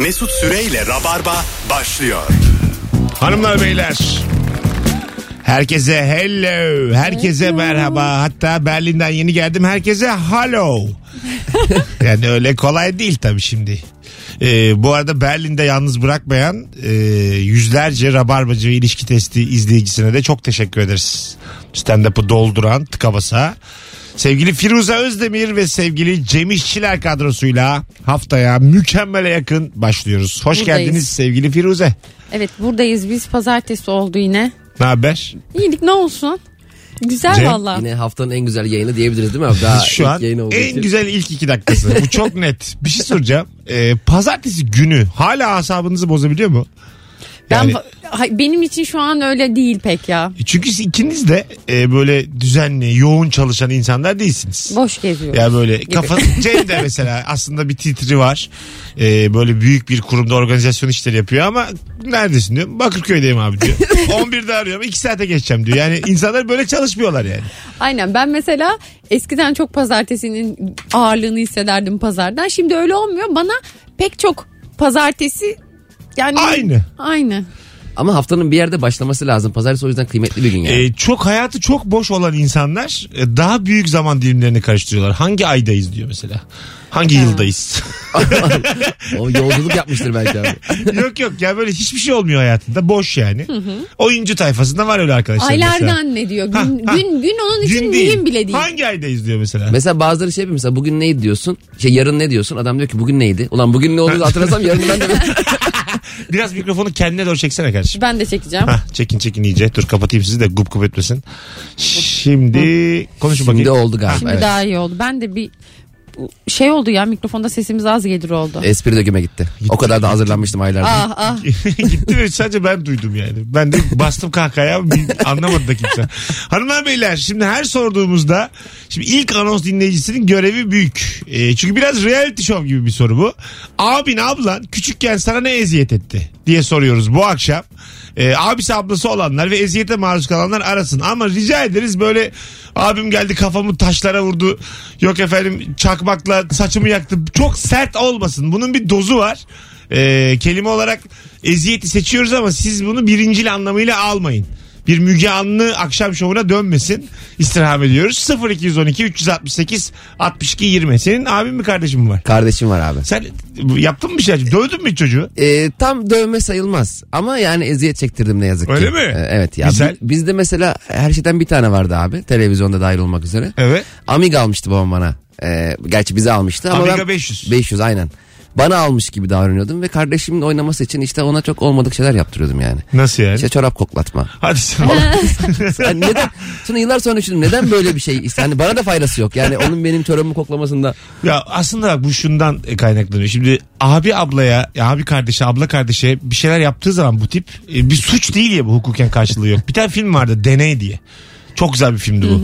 Mesut Süreyle Rabarba başlıyor. Hanımlar beyler. Herkese hello. Herkese merhaba. Hatta Berlin'den yeni geldim. Herkese hello. yani öyle kolay değil tabii şimdi. Ee, bu arada Berlin'de yalnız bırakmayan e, yüzlerce Rabarbacı ve ilişki testi izleyicisine de çok teşekkür ederiz. Stand-up'ı dolduran tıka basa. Sevgili Firuze Özdemir ve sevgili Cem İşçiler kadrosuyla haftaya mükemmele yakın başlıyoruz. Hoş Buradayız. geldiniz sevgili Firuze. Evet buradayız biz pazartesi oldu yine. Ne haber? İyilik ne olsun. Güzel Cem, valla. Yine haftanın en güzel yayını diyebiliriz değil mi abi? Daha Şu an yayın olduğu en için. güzel ilk iki dakikası. Bu çok net. Bir şey soracağım. Ee, pazartesi günü hala asabınızı bozabiliyor mu? Yani, Ben, benim için şu an öyle değil pek ya. çünkü siz ikiniz de e, böyle düzenli, yoğun çalışan insanlar değilsiniz. Boş geziyoruz. Ya böyle kafa Cem de mesela aslında bir titri var. Ee, böyle büyük bir kurumda organizasyon işleri yapıyor ama neredesin diyor. Bakırköy'deyim abi diyor. 11'de arıyorum 2 saate geçeceğim diyor. Yani insanlar böyle çalışmıyorlar yani. Aynen ben mesela eskiden çok pazartesinin ağırlığını hissederdim pazardan. Şimdi öyle olmuyor. Bana pek çok pazartesi yani Aynı. Aynı. Ama haftanın bir yerde başlaması lazım. Pazartesi o yüzden kıymetli bir gün yani. Ee, çok hayatı çok boş olan insanlar e, daha büyük zaman dilimlerini karıştırıyorlar. Hangi aydayız diyor mesela. Hangi yıldayız? o yolculuk yapmıştır belki abi. yok yok ya böyle hiçbir şey olmuyor hayatında. Boş yani. Oyuncu tayfasında var öyle arkadaşlar. mesela. Aylardan ne diyor? Gün, Ha, ha. gün, gün onun için Gün bile değil. Hangi aydayız diyor mesela. Mesela bazıları şey yapıyor mesela bugün neydi diyorsun. Şey yarın ne diyorsun? Adam diyor ki bugün neydi? Ulan bugün ne olduğunu hatırlasam yarın ben de Biraz mikrofonu kendine doğru çeksene kardeşim. Ben de çekeceğim. Hah, çekin çekin iyice. Dur kapatayım sizi de gup gup etmesin. Şimdi konuşun bakayım. Şimdi oldu galiba. Şimdi evet. daha iyi oldu. Ben de bir şey oldu ya mikrofonda sesimiz az gelir oldu. Espri döküme gitti. O kadar da hazırlanmıştım aylardır. Ah ah. Gitti ve sadece ben duydum yani. Ben de bastım kahkaya anlamadı da kimse. Hanımlar beyler şimdi her sorduğumuzda şimdi ilk anons dinleyicisinin görevi büyük. E, çünkü biraz reality show gibi bir soru bu. Abin ablan küçükken sana ne eziyet etti diye soruyoruz bu akşam. E, abisi ablası olanlar ve eziyete maruz kalanlar arasın. Ama rica ederiz böyle abim geldi kafamı taşlara vurdu. Yok efendim çakmakla saçımı yaktı. Çok sert olmasın. Bunun bir dozu var. E, kelime olarak eziyeti seçiyoruz ama siz bunu birincil anlamıyla almayın. Bir Müge Anlı akşam şovuna dönmesin. İstirham ediyoruz. 0212 368 62 20. Senin abin mi kardeşin mi var? Kardeşim var abi. Sen yaptın mı bir şey? Dövdün mü hiç çocuğu? Ee, tam dövme sayılmaz ama yani eziyet çektirdim ne yazık ki. Öyle mi? Ee, evet ya. Güzel. Bi- Bizde mesela her şeyden bir tane vardı abi. Televizyonda dahil olmak üzere. Evet. Amiga almıştı babam bana. Ee, gerçi bize almıştı ama Amiga ben 500. 500 aynen. Bana almış gibi davranıyordum ve kardeşimin oynaması için işte ona çok olmadık şeyler yaptırıyordum yani. Nasıl yani? İşte çorap koklatma. Hadi sen. Yani neden? Sonra yıllar sonra düşündüm neden böyle bir şey? İşte hani bana da faydası yok. Yani onun benim çorabımı koklamasında. ya aslında bu şundan kaynaklanıyor. Şimdi abi ablaya, ya abi kardeşe, abla kardeşe bir şeyler yaptığı zaman bu tip e, bir suç değil ya bu hukuken karşılığı yok. Bir tane film vardı Deney diye. Çok güzel bir filmdi bu.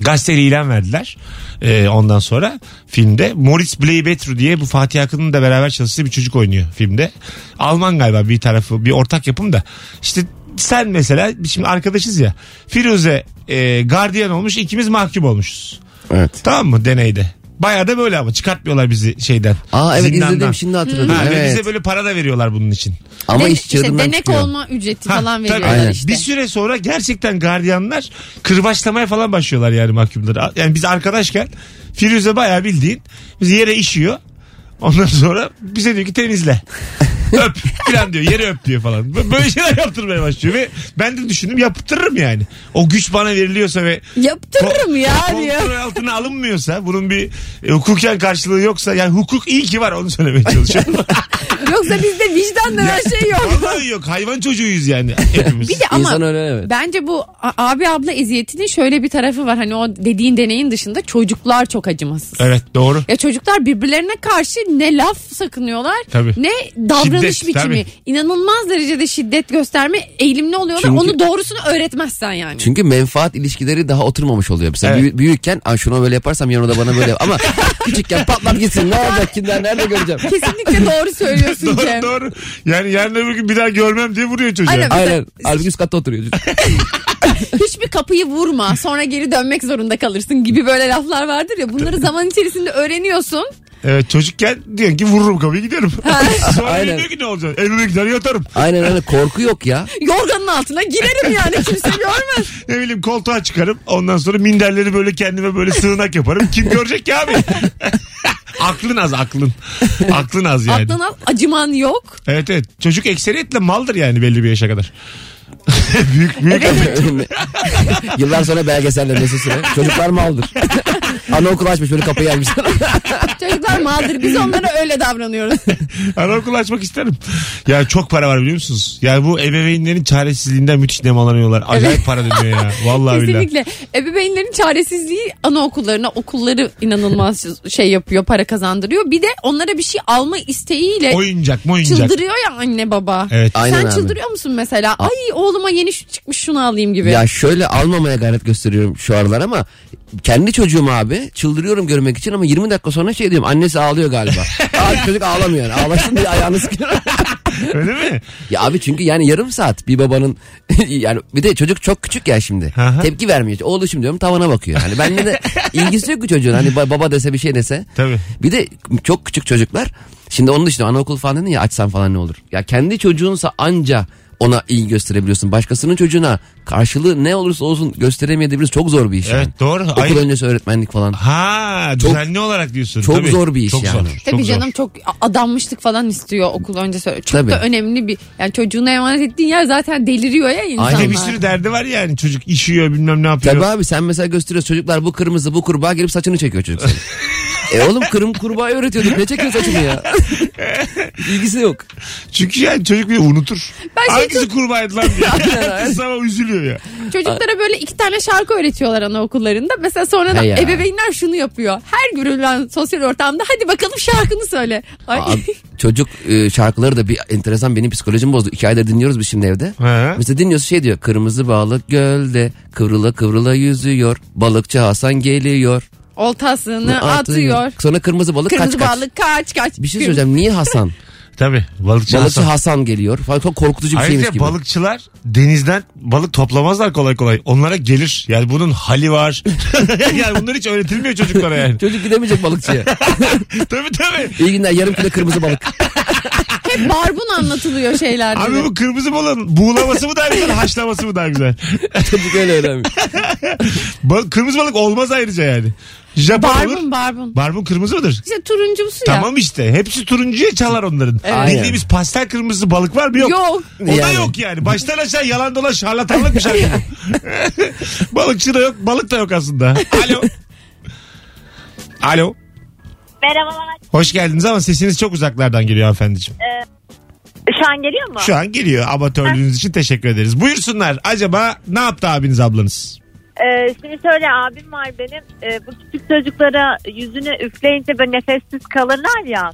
Gazeteli ilan verdiler. Ee, ondan sonra filmde Moritz Bleibetru diye bu Fatih Akın'ın da beraber çalıştığı bir çocuk oynuyor filmde. Alman galiba bir tarafı bir ortak yapım da. İşte sen mesela şimdi arkadaşız ya. Firuze e, gardiyan olmuş ikimiz mahkum olmuşuz. Evet. Tamam mı deneyde? Bayağı da böyle ama çıkartmıyorlar bizi şeyden. Aa evet zindandan. izledim şimdi hatırladım. Ha, ve evet. bize böyle para da veriyorlar bunun için. Ama Den- iş işte denek çıkıyor. olma ücreti Ha, falan tabii. veriyorlar Aynen. işte. Bir süre sonra gerçekten gardiyanlar kırbaçlamaya falan başlıyorlar yani mahkumları. Yani biz arkadaşken Firuze bayağı bildiğin bizi yere işiyor. Ondan sonra bize diyor ki temizle. öp falan diyor yere öp diyor falan. Böyle şeyler yaptırmaya başlıyor ve ben de düşündüm yaptırırım yani. O güç bana veriliyorsa ve Yaptırırım ya diyor. kontrol altına alınmıyorsa bunun bir e, hukuken karşılığı yoksa yani hukuk iyi ki var onu söylemeye çalışıyorum. Yoksa bizde vicdan denen şey yok. Vallahi yok hayvan çocuğuyuz yani hepimiz. Bir de ama İnsan öyle evet. bence bu a- abi abla eziyetinin şöyle bir tarafı var. Hani o dediğin deneyin dışında çocuklar çok acımasız. Evet doğru. Ya çocuklar birbirlerine karşı ne laf sakınıyorlar Tabii. ne davranış Şiddet, biçimi. tabii. İnanılmaz derecede şiddet gösterme eğilimli oluyorlar. Çünkü- Onu doğrusunu öğretmezsen yani. Çünkü menfaat ilişkileri daha oturmamış oluyor. Mesela Evet. büyü- büyükken "Aa, şunu böyle yaparsam yanında bana böyle yap." ama küçükken patlat gitsin ne olacak kimden nerede göreceğim. Kesinlikle doğru söylüyorsun doğru Cem. doğru. Yani yarın öbür gün bir daha görmem diye vuruyor çocuğa. Aynen. Aynen. Halbuki üst katta oturuyor. Hiçbir kapıyı vurma sonra geri dönmek zorunda kalırsın gibi böyle laflar vardır ya. Bunları zaman içerisinde öğreniyorsun. Evet çocukken diyorsun ki vururum kapıyı giderim. Sonra Aynen. ki ne olacak. Evime gider yatarım. Aynen öyle korku yok ya. Yorganın altına girerim yani kimse görmez. Ne bileyim koltuğa çıkarım. Ondan sonra minderleri böyle kendime böyle sığınak yaparım. Kim görecek ki abi? aklın az aklın. Aklın az yani. Aklına acıman yok. Evet evet. Çocuk ekseriyetle maldır yani belli bir yaşa kadar. büyük büyük Yıllar sonra belgeseller Mesut Süre. Çocuklar mı aldır? Anaokul açmış böyle kapıyı açmış. Çocuklar maldır biz onlara öyle davranıyoruz. Anaokul açmak isterim. Ya çok para var biliyor musunuz? Yani bu ebeveynlerin çaresizliğinden müthiş nemalanıyorlar. Acayip Evet. para dönüyor ya. Vallahi billahi. Kesinlikle. Ebeveynlerin çaresizliği anaokullarına okulları inanılmaz şey yapıyor para kazandırıyor. Bir de onlara bir şey alma isteğiyle Oyuncak mı oyuncak? çıldırıyor ya anne baba. Evet. Aynen Sen abi. çıldırıyor musun mesela? Ay oğluma yeni şu çıkmış şunu alayım gibi. Ya şöyle almamaya gayret gösteriyorum şu aralar ama kendi çocuğum abi çıldırıyorum görmek için ama 20 dakika sonra şey diyorum annesi ağlıyor galiba. Abi çocuk ağlamıyor yani ağlasın diye ayağını sıkıyor. Öyle mi? ya abi çünkü yani yarım saat bir babanın yani bir de çocuk çok küçük ya şimdi. Hı. Tepki vermiyor. Oğluşum diyorum tavana bakıyor. Yani benimle de ilgisi yok ki çocuğun. Hani ba- baba dese bir şey dese. Tabii. Bir de çok küçük çocuklar. Şimdi onun dışında anaokul falan dedin ya açsan falan ne olur. Ya kendi çocuğunsa anca ona ilgi gösterebiliyorsun. Başkasının çocuğuna karşılığı ne olursa olsun gösteremeyebiliriz. Çok zor bir iş Evet yani. doğru. Okul Ay- öncesi öğretmenlik falan. Ha düzenli olarak diyorsun. çok Tabii. zor bir iş çok yani. Zor, Tabii çok canım Zor. çok adanmışlık falan istiyor okul öncesi. Çok Tabii. da önemli bir yani çocuğuna emanet ettiğin yer zaten deliriyor ya insanlar. De bir sürü derdi var yani. Çocuk işiyor bilmem ne yapıyor. Tabii abi sen mesela gösteriyorsun çocuklar bu kırmızı bu kurbağa gelip saçını çekiyor çocuk senin. e oğlum kırım kurbağa öğretiyorduk ne çekiyor saçını ya? İlgisi yok. Çünkü yani çocuk bir unutur. Ben şey Hangisi kurbağaydı lan diye. Aynen, aynen. Sabah üzülüyor ya. Çocuklara böyle iki tane şarkı öğretiyorlar anaokullarında. Mesela sonra da ya. ebeveynler şunu yapıyor. Her görülen sosyal ortamda hadi bakalım şarkını söyle. Ay. Çocuk e, şarkıları da bir enteresan benim psikolojim bozdu. İki aydır dinliyoruz biz şimdi evde. He. Mesela dinliyorsun şey diyor. Kırmızı balık gölde kıvrıla kıvrıla yüzüyor. Balıkçı Hasan geliyor. Oltasını atıyor. Sonra kırmızı balık Kırmızı kaç kaç. balık kaç kaç. Bir şey söyleyeceğim. Niye Hasan? Tabii. Balıkçı, Balıkçı Hasan. Hasan geliyor. Falan çok korkutucu bir şeymiş Ayrıca gibi. balıkçılar denizden balık toplamazlar kolay kolay. Onlara gelir. Yani bunun hali var. yani bunlar hiç öğretilmiyor çocuklara yani. Çocuk gidemeyecek balıkçıya. tabii tabii. İyi günler yarım kilo kırmızı balık. Hep barbun anlatılıyor şeylerde. Abi bu kırmızı balığın buğulaması mı daha güzel haşlaması mı daha güzel? Çocuk öyle öğrenmiş. Ba- kırmızı balık olmaz ayrıca yani. Japon olur. Barbun barbun. Barbun kırmızı mıdır? İşte turuncumsu ya. Tamam işte. Hepsi turuncuya çalar onların. Evet. Bildiğimiz pastel kırmızı balık var mı? Yok. Yok. O da Yani. yok yani. Baştan aşağı yalan dolan şarlatanlık bir şarkı bu. Balıkçı da yok. Balık da yok aslında. Alo. Alo. Merhabalar. Hoş geldiniz ama sesiniz çok uzaklardan geliyor hanımefendiciğim. Şu an geliyor mu? Şu an geliyor. Amatörlüğünüz için teşekkür ederiz. Buyursunlar. Acaba ne yaptı abiniz ablanız? Ee, şimdi şöyle abim var benim. Ee, bu küçük çocuklara yüzünü üfleyince böyle nefessiz kalırlar ya.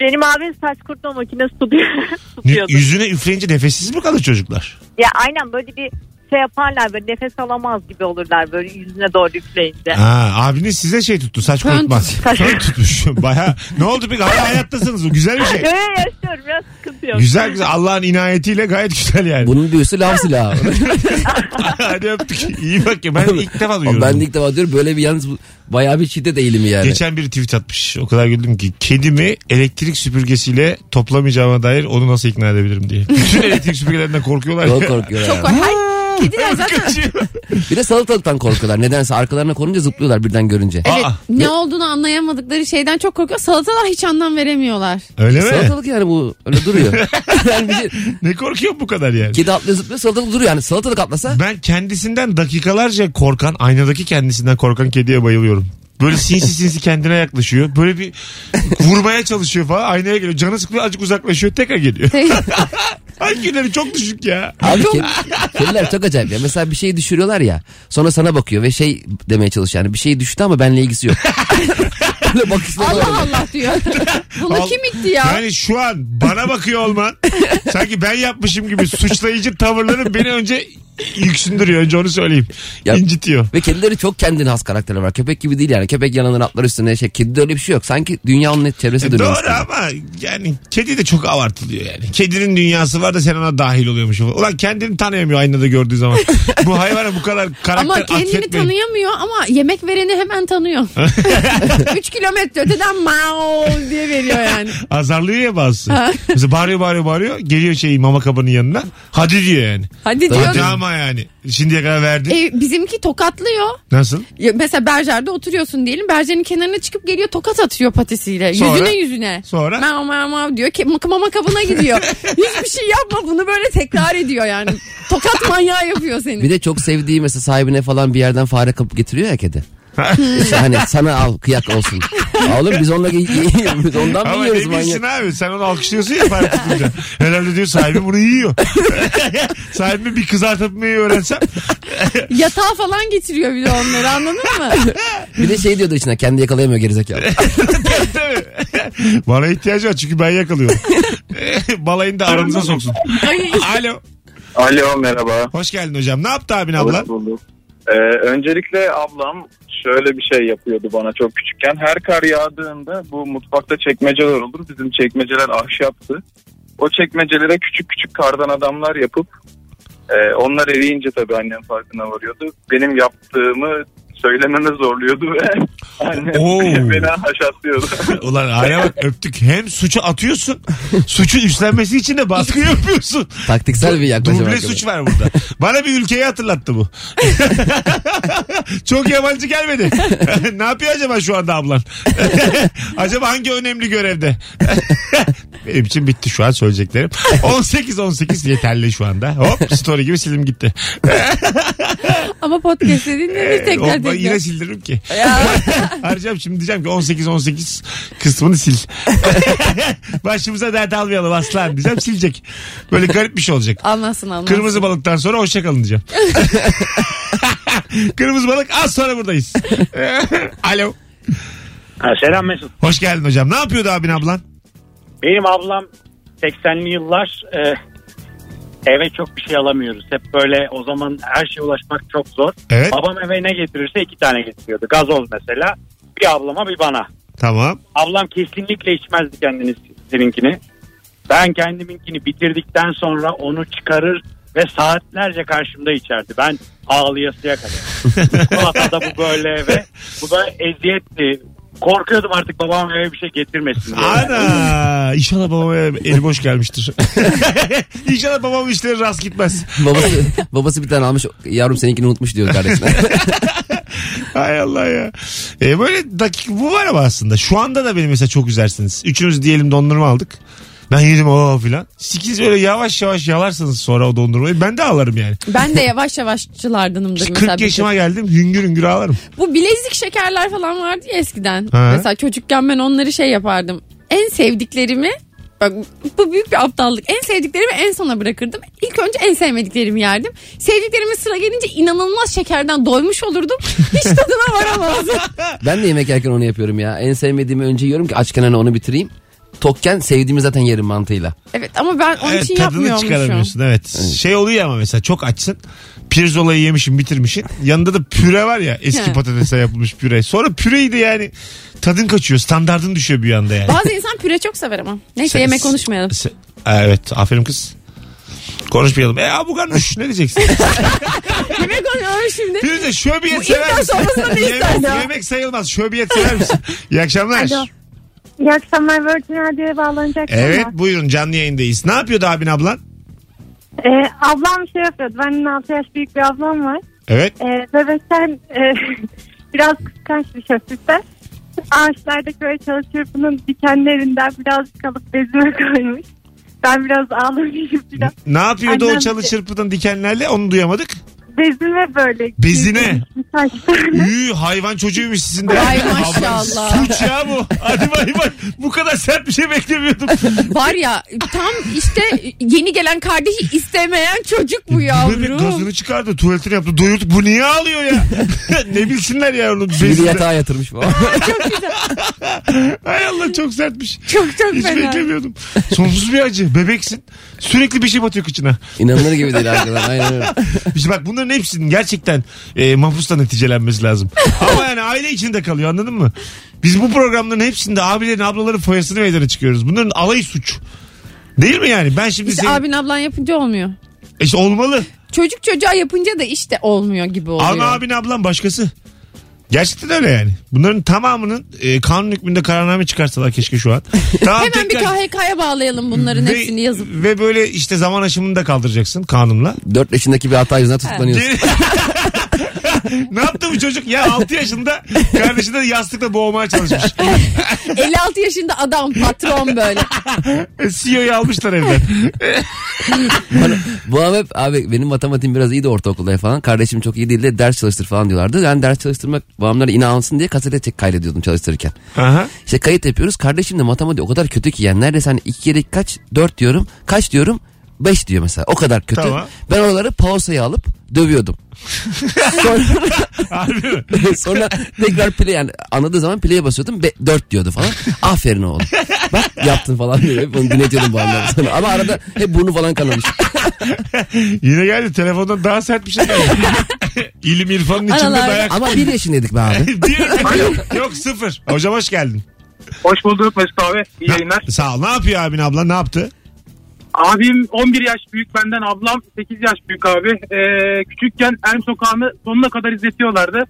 Benim abim saç kurutma makinesi tutuyor. tutuyordu. Yüzüne üfleyince nefessiz mi kalır çocuklar? Ya aynen böyle bir şey yaparlar böyle nefes alamaz gibi olurlar böyle yüzüne doğru üfleyince. Ha, abiniz size şey tuttu saç Fön kurutma. tut- Fön tutmuş. Baya ne oldu peki hala hayattasınız o güzel bir şey. Böyle yaşıyorum biraz sıkıntı yok. Güzel güzel Allah'ın inayetiyle gayet güzel yani. Bunun büyüsü lav silahı. Hadi öptük. İyi bak ya ben ilk defa duyuyorum. ben de ilk defa diyorum böyle bir yalnız bu- bayağı bir şiddet eğilimi yani. Geçen bir tweet atmış. O kadar güldüm ki. Kedimi elektrik süpürgesiyle toplamayacağıma dair onu nasıl ikna edebilirim diye. Bütün elektrik süpürgelerinden korkuyorlar. Çok ya. korkuyorlar. Çok yani. Her kediler zaten. Bir de salatalıktan korkuyorlar. Nedense arkalarına konunca zıplıyorlar birden görünce. evet, Aa. ne olduğunu anlayamadıkları şeyden çok korkuyor. Salatalar hiç anlam veremiyorlar. Öyle mi? Salatalık yani bu öyle duruyor. yani bir şey, Ne korkuyor bu kadar yani? kedi atlıyor zıplıyor salatalık duruyor yani. Salatalık atlasa Ben kendisinden dakikalarca korkan, aynadaki kendisinden korkan kediye bayılıyorum. Böyle sinsi sinsi kendine yaklaşıyor. Böyle bir vurmaya çalışıyor falan. Aynaya geliyor. Canı sıkılıyor azıcık uzaklaşıyor. Tekrar geliyor. Hangileri çok düşük ya. Abi kedi, kediler çok acayip ya. Mesela bir şey düşürüyorlar ya. Sonra sana bakıyor ve şey demeye çalışıyor. Yani bir şey düştü ama benimle ilgisi yok. Allah Allah diyor. Bunu Al- kim itti ya? Yani şu an bana bakıyor olman sanki ben yapmışım gibi suçlayıcı tavırların beni önce yüksündürüyor önce onu söyleyeyim. Ya- İncitiyor. Ve kedileri çok kendine has karakterler var. Köpek gibi değil yani. Köpek yalanır atlar üstüne. Şey, kedide öyle bir şey yok. Sanki dünya onun çevresi dönüyor. E, Doğru üstüne. ama yani kedi de çok abartılıyor yani. Kedinin dünyası var da sen ona dahil oluyormuş. Ulan kendini tanıyamıyor aynada gördüğü zaman. bu hayvana bu kadar karakter Ama kendini atfetmeyin. tanıyamıyor ama yemek vereni hemen tanıyor. 3 kilometre öteden mao diye veriyor yani. Azarlıyor ya bazısı. Mesela bağırıyor bağırıyor bağırıyor. Geliyor şey mama kabının yanına. Hadi diyor yani. Hadi diyor. Hadi ama yani. Şimdiye kadar verdin. E, bizimki tokatlıyor. Nasıl? Ya mesela berjerde oturuyorsun diyelim. Berjerin kenarına çıkıp geliyor tokat atıyor patisiyle. Sonra? Yüzüne yüzüne. Sonra? Mav mav mav diyor. Ke- mama kabına gidiyor. Hiçbir şey yapma bunu böyle tekrar ediyor yani. Tokat manyağı yapıyor seni. Bir de çok sevdiği mesela sahibine falan bir yerden fare kapıp getiriyor ya kedi. Hani sana al kıyak olsun. Oğlum biz onunla biz ondan mı Ama yiyoruz ne bilsin manyak? abi sen onu alkışlıyorsun ya fark tutunca. Herhalde diyor sahibi bunu yiyor. Sahibi bir kızartmayı öğrensem. Yatağa falan getiriyor bir de onları anladın mı? Bir de şey diyordu içine kendi yakalayamıyor gerizekalı. Tabii. Bana ihtiyacı var çünkü ben yakalıyorum. Balayını da aranıza soksun. Ay, Alo. Alo merhaba. Hoş geldin hocam. Ne yaptı abin ablan? Hoş bulduk. Ee, öncelikle ablam şöyle bir şey yapıyordu bana çok küçükken. Her kar yağdığında bu mutfakta çekmeceler olur. Bizim çekmeceler ahşaptı. O çekmecelere küçük küçük kardan adamlar yapıp e, onlar eriyince tabii annem farkına varıyordu. Benim yaptığımı söylememe zorluyordu ve annem Oo. beni haşatlıyordu. Ulan aile bak öptük. Hem suçu atıyorsun. Suçu üstlenmesi için de baskı yapıyorsun. Taktiksel bir yaklaşım. Duble hakikaten. suç var burada. Bana bir ülkeyi hatırlattı bu. Çok yabancı gelmedi. ne yapıyor acaba şu anda ablan? acaba hangi önemli görevde? Benim için bitti şu an söyleyeceklerim. 18-18 yeterli şu anda. Hop story gibi sildim gitti. Ama podcast dinlemiş tekrar Tekrar. yine sildiririm ki. Harcam şimdi diyeceğim ki 18-18 kısmını sil. Başımıza dert almayalım aslan diyeceğim silecek. Böyle garip bir şey olacak. Anlasın anlasın. Kırmızı balıktan sonra hoşçakalın diyeceğim. Kırmızı balık az sonra buradayız. Alo. Ha, selam Mesut. Hoş geldin hocam. Ne yapıyordu abin ablan? Benim ablam 80'li yıllar e, eve çok bir şey alamıyoruz. Hep böyle o zaman her şeye ulaşmak çok zor. Evet. Babam eve ne getirirse iki tane getiriyordu. Gazoz mesela. Bir ablama bir bana. Tamam. Ablam kesinlikle içmezdi kendini seninkini. Ben kendiminkini bitirdikten sonra onu çıkarır ve saatlerce karşımda içerdi. Ben ağlayasıya kadar. Çikolatada bu böyle ve bu da eziyetti. Korkuyordum artık babam eve bir şey getirmesin diye. Ana. İnşallah babama eli boş gelmiştir. İnşallah babam işleri rast gitmez. Babası, babası bir tane almış yavrum seninkini unutmuş diyor kardeşine. Hay Allah ya. E böyle dakik bu var ama aslında. Şu anda da beni mesela çok üzersiniz. Üçünüz diyelim dondurma aldık. Ben yedim o filan. Sikiz öyle yavaş yavaş yalarsınız sonra o dondurmayı. Ben de ağlarım yani. Ben de yavaş yavaşçılardanımdır mesela. 40 yaşıma geldim hüngür hüngür ağlarım. Bu bilezik şekerler falan vardı ya eskiden. Ha. Mesela çocukken ben onları şey yapardım. En sevdiklerimi Bak bu büyük bir aptallık. En sevdiklerimi en sona bırakırdım. İlk önce en sevmediklerimi yerdim. Sevdiklerime sıra gelince inanılmaz şekerden doymuş olurdum. Hiç tadına varamazdım. ben de yemek yerken onu yapıyorum ya. En sevmediğimi önce yiyorum ki açken hani onu bitireyim. Tokken sevdiğimi zaten yerim mantığıyla. Evet ama ben onun Evet, için tadını yapmıyormuşum. çıkaramıyorsun evet. Şey oluyor ama mesela çok açsın. Pirzolayı yemişsin bitirmişsin. Yanında da püre var ya eski He. patatese yapılmış püre. Sonra püreyi de yani tadın kaçıyor. Standardın düşüyor bir anda yani. Bazı insan püre çok sever ama. Neyse Sen- yemek konuşmayalım. Se- Evet aferin kız. Konuşmayalım. E abu garnuş ne diyeceksin? yemek konuşuyoruz şimdi. Firuze şöbiyet sever misin? yemek, isterdi? yemek sayılmaz. Şöbiyet sever misin? İyi akşamlar. Alo. İyi akşamlar Virgin Radyo'ya bağlanacak. Evet buyurun canlı yayındayız. Ne yapıyordu abin ablan? Ee, ablam şey yapıyordu. Benim 6 yaş büyük bir ablam var. Evet. Ee, bebekken e, biraz kıskanç bir şoförse. Ağaçlardaki böyle çalı çırpının dikenlerinden birazcık alıp bezime koymuş. Ben biraz ağlamışım falan. Ne yapıyordu o Annem- çalı çırpıdan dikenlerle onu duyamadık. Bezine böyle. Bezine. Üü hayvan çocuğuymuş sizin de. Ay maşallah. Suç ya bu. Hadi bay bay. Bu kadar sert bir şey beklemiyordum. Var ya tam işte yeni gelen kardeşi istemeyen çocuk bu yavrum. gazını çıkardı tuvaletini yaptı doyurduk. Bu niye ağlıyor ya? ne bilsinler ya onun Bir bezinde. yatağa yatırmış falan. Hay Allah çok sertmiş. Çok çok Hiç fena. beklemiyordum. Sonsuz bir acı. Bebeksin. Sürekli bir şey batıyor kıçına. İnanılır gibi değil arkadan. Aynen öyle. İşte bak bunların hepsinin gerçekten e, mahpusla neticelenmesi lazım. Ama yani aile içinde kalıyor anladın mı? Biz bu programların hepsinde abilerin ablaların foyasını meydana çıkıyoruz. Bunların alayı suç. Değil mi yani? Ben şimdi İşte senin... abin ablan yapınca olmuyor. İşte olmalı. Çocuk çocuğa yapınca da işte olmuyor gibi oluyor. Ama abin ablan başkası. Gerçekten öyle yani. Bunların tamamının e, kanun hükmünde kararname çıkarsalar keşke şu an. Tamam, Hemen bir tekrar- KHK'ya bağlayalım bunların Ve- hepsini yazıp. Ve böyle işte zaman aşımını da kaldıracaksın kanunla. 4 yaşındaki bir hata yüzünden tutuklanıyorsun. ne yaptı bu çocuk? Ya 6 yaşında kardeşini de yastıkla boğmaya çalışmış. 56 yaşında adam patron böyle. CEO'yu almışlar evden. Bana, bu abi, abi benim matematiğim biraz iyiydi ortaokulda falan. Kardeşim çok iyi değildi ders çalıştır falan diyorlardı. Ben ders çalıştırmak babamlara inansın diye kasete tek kaydediyordum çalıştırırken. Aha. İşte kayıt yapıyoruz. Kardeşim de matematik o kadar kötü ki yani neredeyse hani iki kere kaç dört diyorum. Kaç diyorum? Beş diyor mesela. O kadar kötü. Tamam. Ben oraları pausaya alıp dövüyordum. sonra, Harbi mi? sonra tekrar play yani anladığı zaman play'e basıyordum. Be, dört diyordu falan. Aferin oğlum. Bak yaptın falan diyor. Hep onu dinletiyordum babamdan sonra. Ama arada hep burnu falan kanamış. Yine geldi telefondan daha sert bir şey geldi. İlim irfanın içinde Aralarda- dayak. Ama bir yaşındaydık be abi. Bir- yok, yok sıfır. Hocam hoş geldin. Hoş bulduk Mesut abi. İyi yayınlar. Sağ ol. Ne yapıyor abin abla ne yaptı? Abim 11 yaş büyük benden ablam 8 yaş büyük abi. Ee, küçükken Elm Sokağı'nı sonuna kadar izletiyorlardı.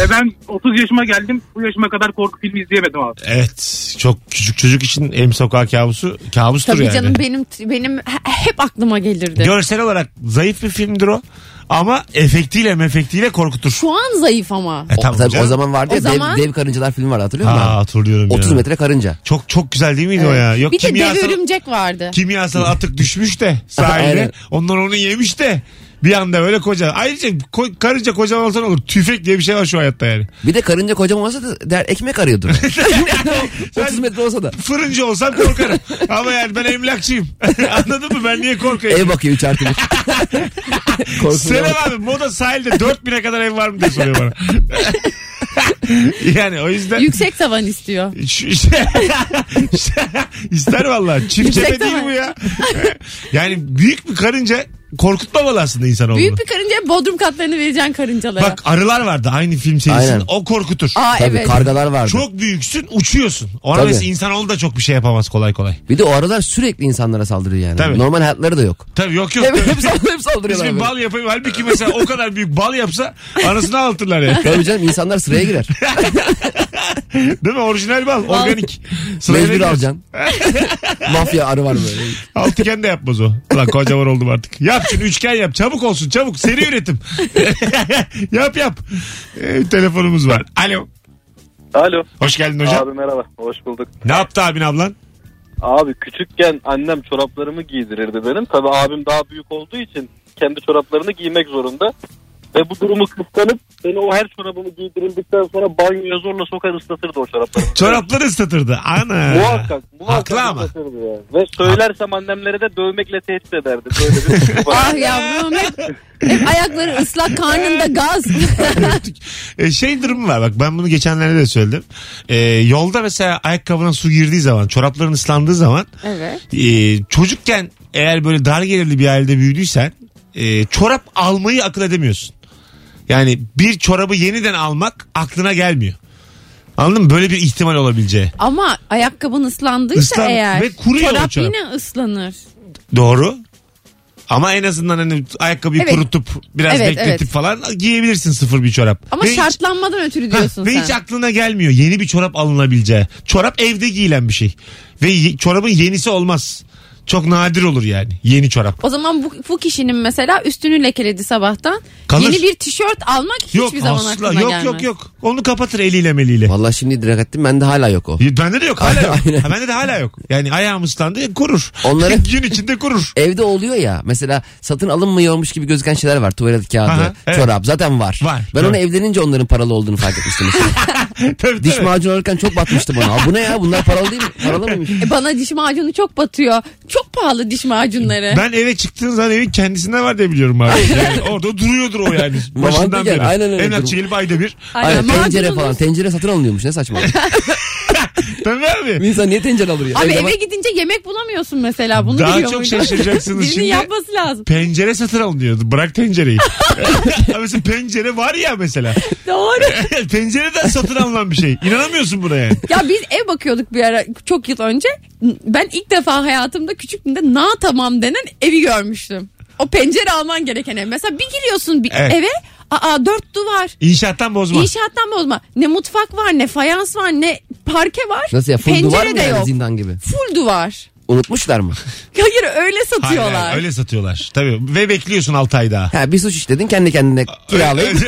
Ve ben 30 yaşıma geldim. Bu yaşıma kadar korku filmi izleyemedim abi. Evet çok küçük çocuk için em sokağı kabusu kabustur Tabii yani. canım benim benim he- hep aklıma gelirdi. Görsel olarak zayıf bir filmdir o. Ama efektiyle mefektiyle korkutur. Şu an zayıf ama. E, O, tamam tabii canım. o zaman vardı O ya zaman- dev, dev karıncalar filmi vardı hatırlıyor musun? Ha abi? hatırlıyorum 30 ya. metre karınca. Çok çok güzel değil miydi o ya? Yok bir de dev kimyasal, örümcek vardı. kimyasal atık düşmüş de sahile. Aynen. Onlar onu yemiş de bir anda böyle koca. Ayrıca ko- karınca kocaman olsa ne olur? Tüfek diye bir şey var şu hayatta yani. Bir de karınca kocaman olsa da der ekmek arıyordur. 30 metre olsa da. Fırıncı olsam korkarım. Ama yani ben emlakçıyım. Anladın mı? Ben niye korkayım? Ev bakıyor 3 artı 1. Korksun Selam abi moda sahilde 4000'e kadar ev var mı diye soruyor bana. yani o yüzden Yüksek tavan istiyor. İster valla. Çift Yüksek cephe değil tavan. bu ya. yani büyük bir karınca korkutmamalı aslında insanoğlunu. Büyük bir karınca bodrum katlarını vereceksin karıncalara. Bak arılar vardı aynı film serisinin. Aynen. O korkutur. Aa Tabii evet. kargalar vardı. Çok büyüksün uçuyorsun. Ona Tabii. mesela insanoğlu da çok bir şey yapamaz kolay kolay. Bir de o aralar sürekli insanlara saldırıyor yani. Tabii. Normal hayatları da yok. Tabii yok yok. hep, hep, sal- hep saldırıyorlar. Biz bir bal yapayım. Halbuki mesela o kadar büyük bal yapsa anasını ağlatırlar ya. Tabii canım insanlar sıraya girer. Değil mi? Orijinal bal. Organik. Sıraya Mecbur bekliyorsun. alacaksın. Mafya arı var böyle. Altıgen de yapmaz o. Ulan kocaman oldum artık. Yap şunu üçgen yap. Çabuk olsun çabuk. Seri üretim. yap yap. Ee, telefonumuz var. Alo. Alo. Hoş geldin hocam. Abi merhaba. Hoş bulduk. Ne yaptı abin ablan? Abi küçükken annem çoraplarımı giydirirdi benim. Tabii abim daha büyük olduğu için kendi çoraplarını giymek zorunda. Ve bu durumu kıskanıp beni o her çorabımı giydirildikten sonra banyoya zorla sokar ıslatırdı o çoraplarımı. Çorapları ıslatırdı. Ana. Muhakkak. muhakkak Haklı ama. ıslatırdı yani. Ve söylersem annemlere de dövmekle tehdit ederdi. Böyle bir Ah yavrum hep, hep ayakları ıslak karnında gaz. E, şey durumu var bak ben bunu geçenlerde de söyledim. E, yolda mesela ayakkabına su girdiği zaman çorapların ıslandığı zaman evet. e, çocukken eğer böyle dar gelirli bir ailede büyüdüysen e, çorap almayı akıl edemiyorsun. Yani bir çorabı yeniden almak aklına gelmiyor. Anladın mı? Böyle bir ihtimal olabileceği. Ama ayakkabın ıslandıysa Islan- eğer ve kuruyor çorap, çorap. yine ıslanır. Doğru. Ama en azından hani ayakkabıyı Evet. kurutup biraz Evet, bekletip evet. falan giyebilirsin sıfır bir çorap. Ama Ve hiç- şartlanmadan ötürü Ha, diyorsun ve sen. hiç aklına gelmiyor yeni bir çorap alınabileceği. Çorap evde giyilen bir şey. Ve çorabın yenisi olmaz. Çok nadir olur yani yeni çorap. O zaman bu, bu kişinin mesela üstünü lekeledi sabahtan. Kalır. Yeni bir tişört almak Yok hiçbir zaman asla aklına yok gelmez. yok yok. Onu kapatır eliyle meliyle. Vallahi şimdi direkt ettim bende hala yok o. Bende de yok hala yok. Aynen. Ha, bende de hala yok. Yani ayağım ıslandı kurur. Onları- Gün içinde kurur. Evde oluyor ya mesela satın alınmıyormuş gibi gözüken şeyler var. Tuvalet kağıdı, Aha, evet. çorap zaten var. Var, Ben doğru. onu evlenince onların paralı olduğunu fark etmiştim. tabii, Diş tabii. macunu alırken çok batmıştım ona. Bu ne ya bunlar paralı değil mi? Paralı mıymış? E bana diş macunu çok batıyor. Çok pahalı diş macunları. Ben eve çıktığın zaman evin kendisinde var diye biliyorum abi. Yani orada duruyordur o yani. Başından Mantıken, beri. aynen öyle. Emlakçı gelip ayda bir. Aynen tencere macunun- falan. Tencere satın alınıyormuş ne saçma. Tabii abi. İnsan niye tencere alır ya? Abi eve gidince yemek bulamıyorsun mesela. Bunu Daha biliyor çok muydun? şaşıracaksınız Birinin şimdi. yapması lazım. Pencere satın alınıyordu. Bırak tencereyi. Ha mesela pencere var ya mesela. Doğru. Pencereden satın alınan bir şey. İnanamıyorsun buna yani. ya biz ev bakıyorduk bir ara çok yıl önce. Ben ilk defa hayatımda küçüklüğümde na tamam denen evi görmüştüm. O pencere alman gereken ev. Mesela bir giriyorsun bir Evet. eve. Aa dört duvar. İnşaattan bozma. İnşaattan bozma. Ne mutfak var ne fayans var ne parke var. Nasıl ya full Pencere duvar mı de yani yok. zindan gibi? Full duvar. Unutmuşlar mı? Hayır öyle satıyorlar. hayır, öyle satıyorlar. Tabii. Ve bekliyorsun 6 ay daha. Ha bir suç işledin kendi kendine kiralayıp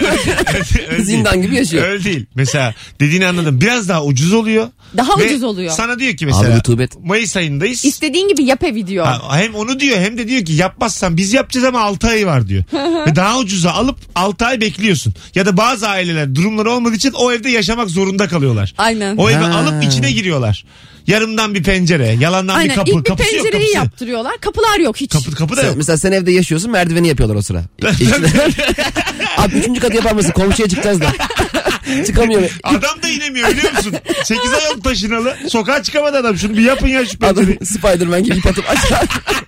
zindan gibi yaşıyor. Öyle değil. Mesela dediğini anladım. Biraz daha ucuz oluyor. Daha Ve ucuz oluyor. Sana diyor ki Abi mesela rutubet. Mayıs ayındayız. İstediğin gibi yap evi diyor. Ha, hem onu diyor hem de diyor ki yapmazsan biz yapacağız ama 6 ay var diyor. Ve daha ucuza alıp 6 ay bekliyorsun. Ya da bazı aileler durumları olmadığı için o evde yaşamak zorunda kalıyorlar. Aynen. O evi Ha. alıp içine giriyorlar. Yarımdan bir pencere, yalandan Aynen bir kapı. ilk bir Kapısı yok pencereyi kapısı. yaptırıyorlar. Kapılar yok hiç. Kapı, kapı da Sen- yok. mesela sen evde yaşıyorsun merdiveni yapıyorlar o sıra. Abi üçüncü katı yapar mısın? Komşuya çıkacağız da. Çıkamıyor. Adam da inemiyor biliyor musun? 8 ay oldu taşınalı. Sokağa çıkamadı adam. Şunu bir yapın ya şu pencereyi. Adam Spiderman gibi atıp aşağı.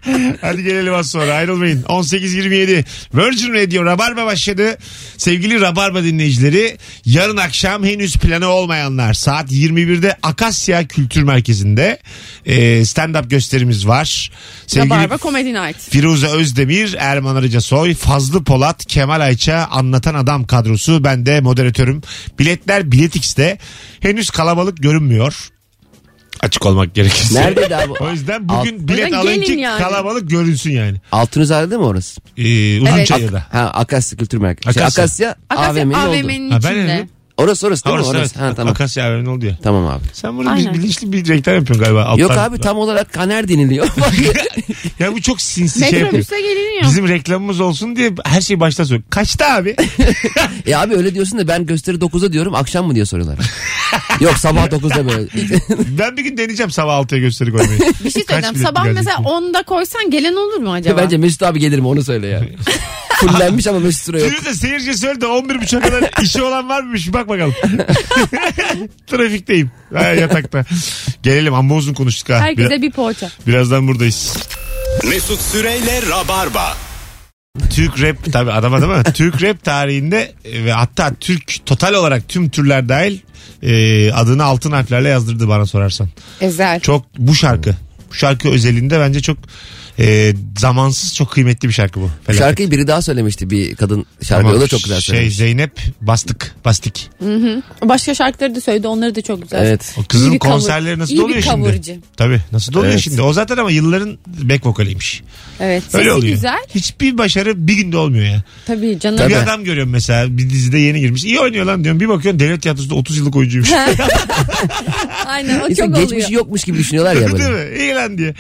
Hadi gelelim az sonra ayrılmayın. 18.27 Virgin Radio Rabarba başladı. Sevgili Rabarba dinleyicileri yarın akşam henüz planı olmayanlar saat 21'de Akasya Kültür Merkezi'nde e, stand-up gösterimiz var. Sevgili Rabarba Comedy Night. Firuze Özdemir, Erman Arıca Soy, Fazlı Polat, Kemal Ayça, Anlatan Adam kadrosu. Ben de moderatörüm. Biletler Biletix'te. Henüz kalabalık görünmüyor. Açık olmak gerekirse. Neredeydi abi? O yüzden bugün Alt- bilet alın gelin ki yani. kalabalık görünsün yani. Altınözade değil mi orası? Ee, Uzunçayır'da. Ha Akasya Kültür Merkezi. Şey, Akasya. Akasya, Akasya AVM'nin oldu. AVM'nin Ha, ben içinde. Orası orası değil mi? orası, Orası. evet. Ha, tamam. Akasya AVM'nin oldu ya. Tamam abi. Sen bunu Aynen. bilinçli bir reklam yapıyorsun galiba. Alttan. Yok abi tam olarak kaner deniliyor. Ya bu çok sinsi şey yapıyor. Metrobüste geliniyor. Bizim reklamımız olsun diye her şeyi baştan söylüyor. Kaçta abi? e abi öyle diyorsun da ben gösteri 9'da diyorum akşam mı diye soruyorlar. Yok sabah 9'da böyle. ben bir gün deneyeceğim sabah 6'ya gösteri koymayı. Bir şey Kaç söyleyeceğim. bilet Sabah mesela diye. 10'da koysan gelen olur mu acaba? Bence Mesut abi gelir mi onu söyle ya. Fullenmiş ama Mesut Süre yok. Firuze seyirci söyle de 11.30'a kadar işi olan var mıymış bir bak bakalım. Trafikteyim. Ha, yatakta. Gelelim amma uzun konuştuk ha. Herkese Biraz- bir poğaça. birazdan buradayız. Mesut Süreyle Rabarba. Türk rap tabi adama değil mi? Türk rap tarihinde e, ve hatta Türk total olarak tüm türler dahil e, adını altın harflerle yazdırdı bana sorarsan. Ezel. Çok bu şarkı. Bu şarkı özelinde bence çok e, zamansız çok kıymetli bir şarkı bu. Felaket. Şarkıyı biri daha söylemişti bir kadın şarkı. Ama O da çok güzel Şey söylemiş. Zeynep Bastık. Bastik. Başka şarkıları da söyledi. Onları da çok güzel. Evet. O kızın İyi bir cover- konserleri nasıl iyi bir oluyor şimdi? Tabii nasıl oluyor Evet. şimdi? O zaten ama yılların back vokaliymiş. Evet. Sesi Öyle oluyor. güzel. Hiçbir başarı bir günde olmuyor ya. Tabii canım. Tabii. Bir adam görüyorum mesela bir dizide yeni girmiş. İyi oynuyor lan diyorum. Bir bakıyorsun devlet tiyatrosunda 30 yıllık oyuncuymuş. Aynen o İşte çok geçmişi oluyor. yokmuş gibi düşünüyorlar ya Değil böyle. mi? İyi lan diye.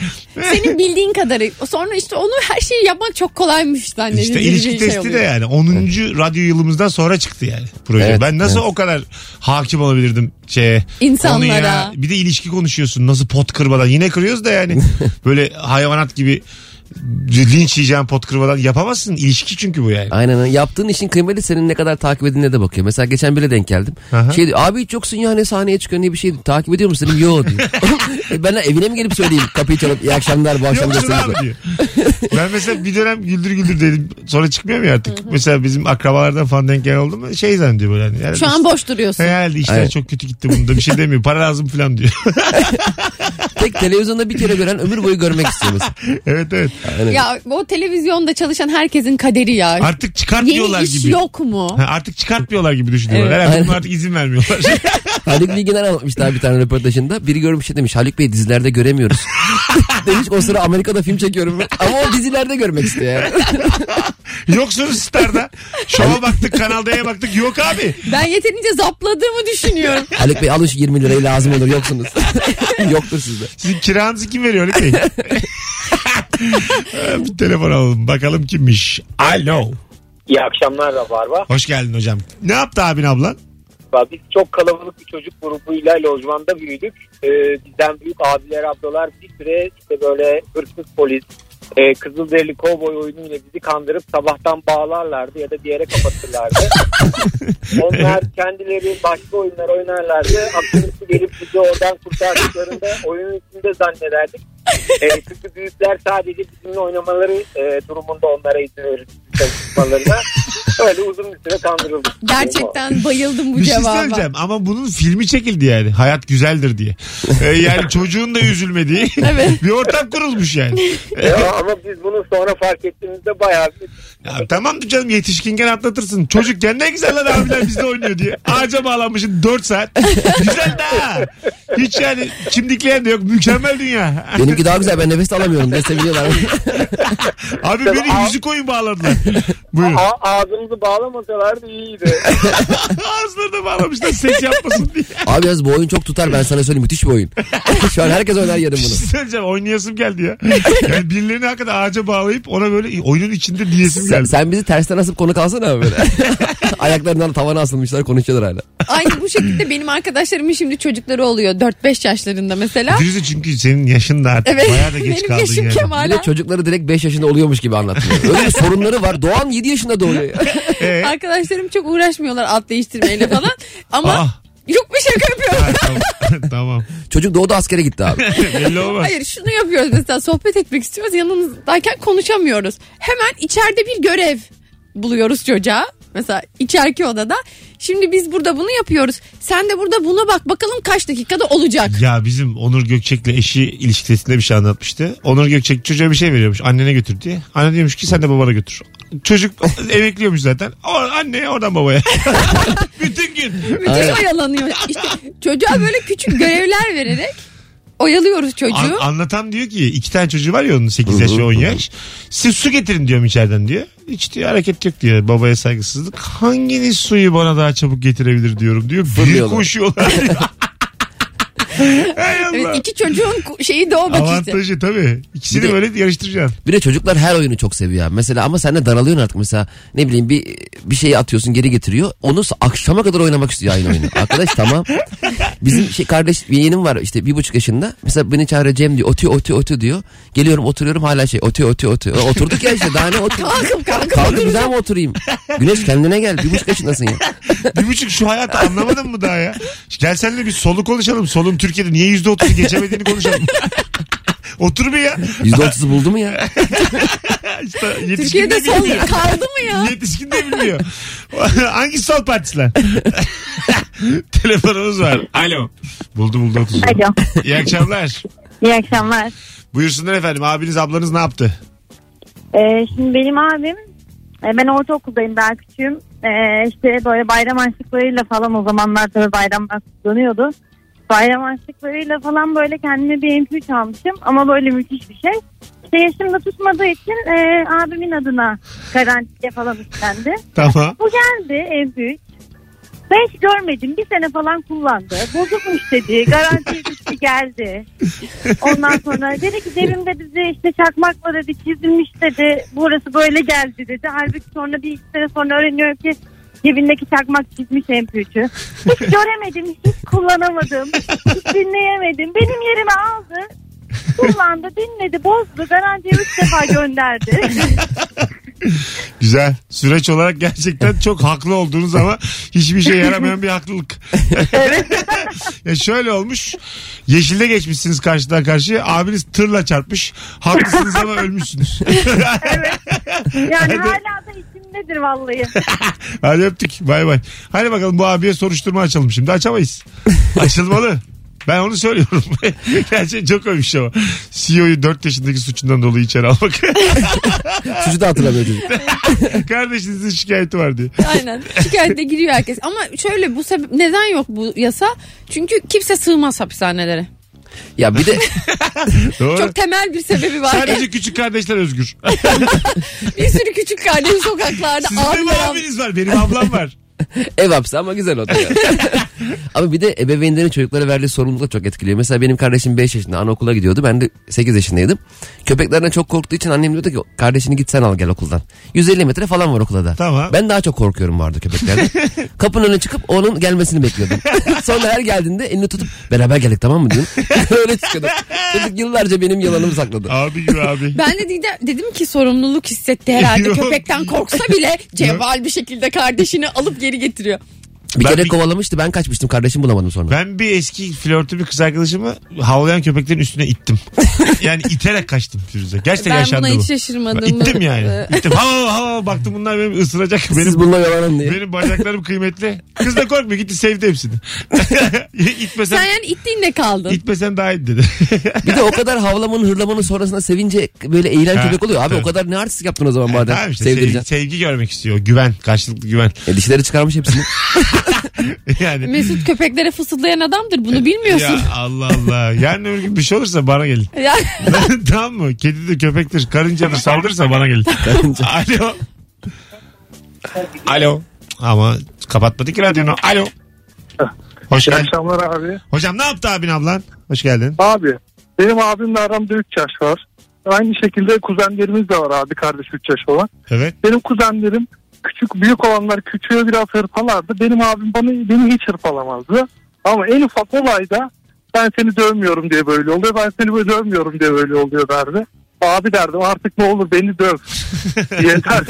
Senin bildiğin kadarı. Sonra işte onu her şeyi yapmak çok kolaymış zannedilir. İşte gibi ilişki şey testi de oluyor. yani 10. radyo yılımızdan sonra çıktı yani proje. Evet, ben nasıl evet. o kadar hakim olabilirdim şeye İnsanlara. konuya. Bir de ilişki konuşuyorsun nasıl pot kırmadan. Yine kırıyoruz da yani böyle hayvanat gibi linç yiyeceğin pot kırmadan yapamazsın. İlişki çünkü bu yani. Aynen öyle. Yaptığın işin kıymeti senin ne kadar takip edildiğine de bakıyor. Mesela geçen bile denk geldim. Aha. Şey diyor abi hiç yoksun ya hani sahneye çıkıyor diye bir şey takip ediyor musun dedim yo diyor. E ben de evine mi gelip söyleyeyim kapıyı çalıp iyi akşamlar bu akşam Yoksun abi var." diyor. ben mesela bir dönem güldür güldür dedim. Sonra çıkmıyorum ya artık. mesela bizim akrabalardan falan denk gelen oldu mu şey zannediyor böyle. Hani, herhalde Şu an boş duruyorsun. Herhalde işler Evet. çok kötü gitti bunda bir şey demiyor. Para lazım falan diyor. Tek televizyonda bir kere gören ömür boyu görmek istiyor mesela. evet evet. Aynen. Ya o televizyonda çalışan herkesin kaderi ya. Artık çıkartmıyorlar Yeni iş gibi. yok mu? Ha, artık çıkartmıyorlar gibi düşünüyorlar. Evet. Herhalde buna artık izin vermiyorlar. Haluk Bilginer anlatmıştı abi bir tane röportajında. Biri görmüş şey demiş Haluk Bey dizilerde göremiyoruz. Demiş o sıra Amerika'da film çekiyorum. Ama o dizilerde görmek istiyor yani. Yoksunuz Star'da. Şova baktık Kanal D'ye baktık. Yok abi. Ben yeterince zapladığımı düşünüyorum. Haluk Bey alın şu 20 lirayı lazım olur yoksunuz. Yoktur sizde. Sizin kiranızı kim veriyor Haluk Bey? bir telefon alalım. Bakalım kimmiş. Alo. İyi akşamlar da var var. Hoş geldin hocam. Ne yaptı abin ablan? Biz çok kalabalık bir çocuk grubuyla lojmanda büyüdük. Ee, bizden büyük abiler ablalar bir süre işte böyle hırsız polis, e, Kızılderili kovboy oyunuyla bizi kandırıp sabahtan bağlarlardı ya da bir yere kapatırlardı. Onlar kendileri başka oyunlar oynarlardı. Akşamüstü gelip bizi oradan kurtardıklarında oyunun içinde zannederdik. E, çünkü büyükler sadece bizimle oynamaları e, durumunda onlara izin verir çalışmalarına. Öyle uzun bir süre kandırıldık. Gerçekten bayıldım bu bir şey cevaba. söyleyeceğim ama bunun filmi çekildi yani. Hayat güzeldir diye. Ee, yani çocuğun da üzülmediği Evet. bir ortam kurulmuş yani. Ya, ama biz bunu sonra fark ettiğimizde bayağı bir Ya tamam canım yetişkinken atlatırsın. Çocukken ne güzel lan abiler bizde oynuyor diye. Ağaca bağlanmışsın 4 saat. Güzel daha. Hiç yani çimdikleyen de yok. Mükemmel dünya. Benimki daha güzel ben nefes de alamıyorum diye seviniyorlar. Abi beni yüzük oyun bağladılar. Buyurun. A- ağzımızı bağlamasalardı iyiydi. Ağızlarına bağlamışlar ses yapmasın diye. Abi yalnız bu oyun çok tutar ben sana söyleyeyim müthiş bir oyun. Şu an herkes oynar yerim Bir bunu. şey söyleyeceğim oynayasım geldi ya. Yani birilerini hakikaten ağaca bağlayıp ona böyle oyunun içinde diyesim Sen, geldi. sen bizi tersten asıp konu kalsana abi böyle. Ayaklarından tavana asılmışlar konuşuyorlar hala. Aynı bu şekilde benim arkadaşlarımın şimdi çocukları oluyor. 4-5 yaşlarında mesela. Firuze çünkü senin yaşın da artık Evet. bayağı da geç benim kaldın yaşım yani. Bir de çocukları direkt 5 yaşında oluyormuş gibi anlatıyor. Öyle bir sorunları var. Doğan 7 yaşında doğuyor. ya. Ee? Arkadaşlarım çok uğraşmıyorlar alt değiştirmeyle falan. Ama Ah. yok bir şaka yapıyorum. Ha, tamam. tamam. Çocuk doğdu askere gitti abi. Belli olmaz. Hayır şunu yapıyoruz mesela sohbet etmek istiyoruz yanınızdayken konuşamıyoruz. Hemen içeride bir görev buluyoruz çocuğa. Mesela içeriki odada. Şimdi biz burada bunu yapıyoruz. Sen de burada buna bak bakalım kaç dakikada olacak. Ya bizim Onur Gökçek'le eşi ilişkisinde bir şey anlatmıştı. Onur Gökçek çocuğa bir şey veriyormuş. Annene götür diye. Anne diyormuş ki sen de babana götür. Çocuk emekliyormuş zaten. O, anneye oradan babaya. Bütün gün. Müthiş oyalanıyor. İşte çocuğa böyle küçük görevler vererek oyalıyoruz çocuğu. An- anlatan diyor ki iki tane çocuğu var ya onun 8 yaş ve 10 yaş. Siz su getirin diyorum içeriden diyor. Hiç diyor hareket yok diyor. Babaya saygısızlık. Hanginiz suyu bana daha çabuk getirebilir diyorum diyor. Büyük Fırlıyorlar. koşuyorlar. Hay Allah. Evet, iki çocuğun şeyi de o bak işte. Avantajı tabii. İkisini Bir de- böyle yarıştıracaksın. Bir de çocuklar her oyunu çok seviyor abi. Mesela ama sen de daralıyorsun artık. Mesela ne bileyim bir bir şeyi atıyorsun geri getiriyor. Onu akşama kadar oynamak istiyor aynı oyunu. Arkadaş tamam. Bizim şey kardeş bir yeğenim var işte bir buçuk yaşında. Mesela beni çağırıyor Cem diyor. Otu otu otu diyor. Geliyorum oturuyorum hala şey otu otu otu. E, Oturduk ya işte daha ne otur. Kalkıp kalkıp Kalkıp bir daha mı oturayım? Güneş kendine gel. Bir buçuk yaşındasın ya. Bir buçuk şu hayatı anlamadın mı daha ya? Gel seninle bir solu konuşalım. Solun Türkiye'de niye yüzde otuzu geçemediğini konuşalım. Otur bir ya. Yüzde otuzu buldu mu ya? İşte yetişkin Türkiye'de de son bilmiyor. kaldı mı ya? Yetişkin de bilmiyor. Hangi sol partisiler? Telefonumuz var. Alo. Buldu buldu otuzu. Alo. İyi akşamlar. İyi akşamlar. Buyursunlar efendim. Abiniz ablanız ne yaptı? Ee, şimdi benim abim e, ben ortaokuldayım daha küçüğüm. Ee, işte böyle bayram harçlıklarıyla falan o zamanlar tabii bayramlar kutlanıyordu. Bayram harçlıklarıyla falan böyle kendime bir MP3 almışım ama böyle müthiş bir şey. İşte yaşım da tutmadığı için e, abimin adına garantiye falan istendi. Tamam. Bu geldi MP3. Ben hiç görmedim. Bir sene falan kullandı. Bozukmuş dedi. Garantiye düştü geldi. Ondan sonra dedi ki cebimde bize işte çakmakla dedi çizilmiş dedi. Burası böyle geldi dedi. Halbuki sonra bir iki sene sonra öğreniyorum ki cebindeki çakmak çizmiş MP3'ü. Hiç göremedim. Hiç kullanamadım. Hiç dinleyemedim. Benim yerime aldı. Kullandı, dinledi, bozdu. Garantiye üç defa gönderdi. Güzel. Süreç olarak gerçekten çok haklı olduğunuz ama hiçbir şey yaramayan bir haklılık. ya şöyle olmuş. Yeşilde geçmişsiniz karşıdan karşıya. Abiniz tırla çarpmış. Haklısınız ama ölmüşsünüz. Yani Hadi. hala da içimdedir vallahi. Hadi öptük. Bay bay. Hadi bakalım bu abiye soruşturma açalım şimdi. Açamayız. Açılmalı. Ben onu söylüyorum. Gerçekten çok övmüş ama. CEO'yu 4 yaşındaki suçundan dolayı içeri almak. Suçu da hatırlamıyor çocuk. Kardeşinizin şikayeti var diye. Aynen. Şikayete giriyor herkes. Ama şöyle bu sebep neden yok bu yasa? Çünkü kimse sığmaz hapishanelere. Ya bir de Doğru. Çok temel bir sebebi var. Sadece küçük kardeşler özgür. bir sürü küçük kardeş sokaklarda Sizin de mi ağlayan. abiniz var? Benim ablam var. Ev hapsi ama güzel o da ya. Ama bir de ebeveynlerin çocuklara verdiği sorumluluk da çok etkiliyor. Mesela benim kardeşim 5 yaşında anaokula gidiyordu. Ben de 8 yaşındaydım. Köpeklerden çok korktuğu için annem diyordu ki kardeşini git sen al gel okuldan. 150 metre falan var okulda da. Tamam. Ben daha çok korkuyorum vardı köpeklerden. Kapının önüne çıkıp onun gelmesini bekliyordum. Sonra her geldiğinde elini tutup beraber geldik tamam mı diyorum. Öyle çıkıyordum. Çocuk yıllarca benim yalanımı sakladı. Abi gibi abi. Ben de dedim, dedim ki sorumluluk hissetti herhalde. Köpekten korksa bile cevval bir şekilde kardeşini alıp geri getiriyor. Bir Ben kere bir- kovalamıştı ben kaçmıştım kardeşim bulamadım sonra. Ben bir eski flörtü bir kız arkadaşımı havlayan köpeklerin üstüne ittim. yani iterek kaçtım Firuze. Gerçekten Ben yaşandı buna bu. hiç şaşırmadım. İttim yani. İttim. Hava hava baktım bunlar benim ısıracak. Siz Benim, bununla yalanın diye. benim bacaklarım kıymetli. Kız da korkmuyor gitti sevdi hepsini. İtmesen, Sen yani ittiğinde kaldın. itmesen daha iyi dedi. Bir de o kadar havlamanın hırlamanın sonrasında sevince böyle eğilen Ha, köpek oluyor. Abi tabii. o kadar ne artistik yaptın o zaman madem. tamam işte Sevdireceksin. sevgi, sevgi görmek istiyor. Güven. Karşılıklı güven. E, dişleri çıkarmış hepsini. Yani. Mesut köpeklere fısıldayan adamdır bunu bilmiyorsun. Ya Allah Allah. Yarın öbür gün bir şey olursa bana gelin. Ya. tamam mı? Kedi de köpektir. Karıncadır saldırırsa bana gelin. Alo. Alo. Ama kapatmadık ki radyonu. Alo. Hoş İyi geldin. akşamlar abi. Hocam ne yaptı abin ablan? Hoş geldin. Abi benim abimle aramda 3 yaş var. Aynı şekilde kuzenlerimiz de var abi kardeş 3 yaş olan. Evet. Benim kuzenlerim küçük büyük olanlar küçüğe biraz hırpalardı. Benim abim bana beni hiç hırpalamazdı. Ama en ufak olayda ben seni dövmüyorum diye böyle oluyor. Ben seni böyle dövmüyorum diye böyle oluyor derdi. Abi derdim artık ne olur beni döv. Yeter.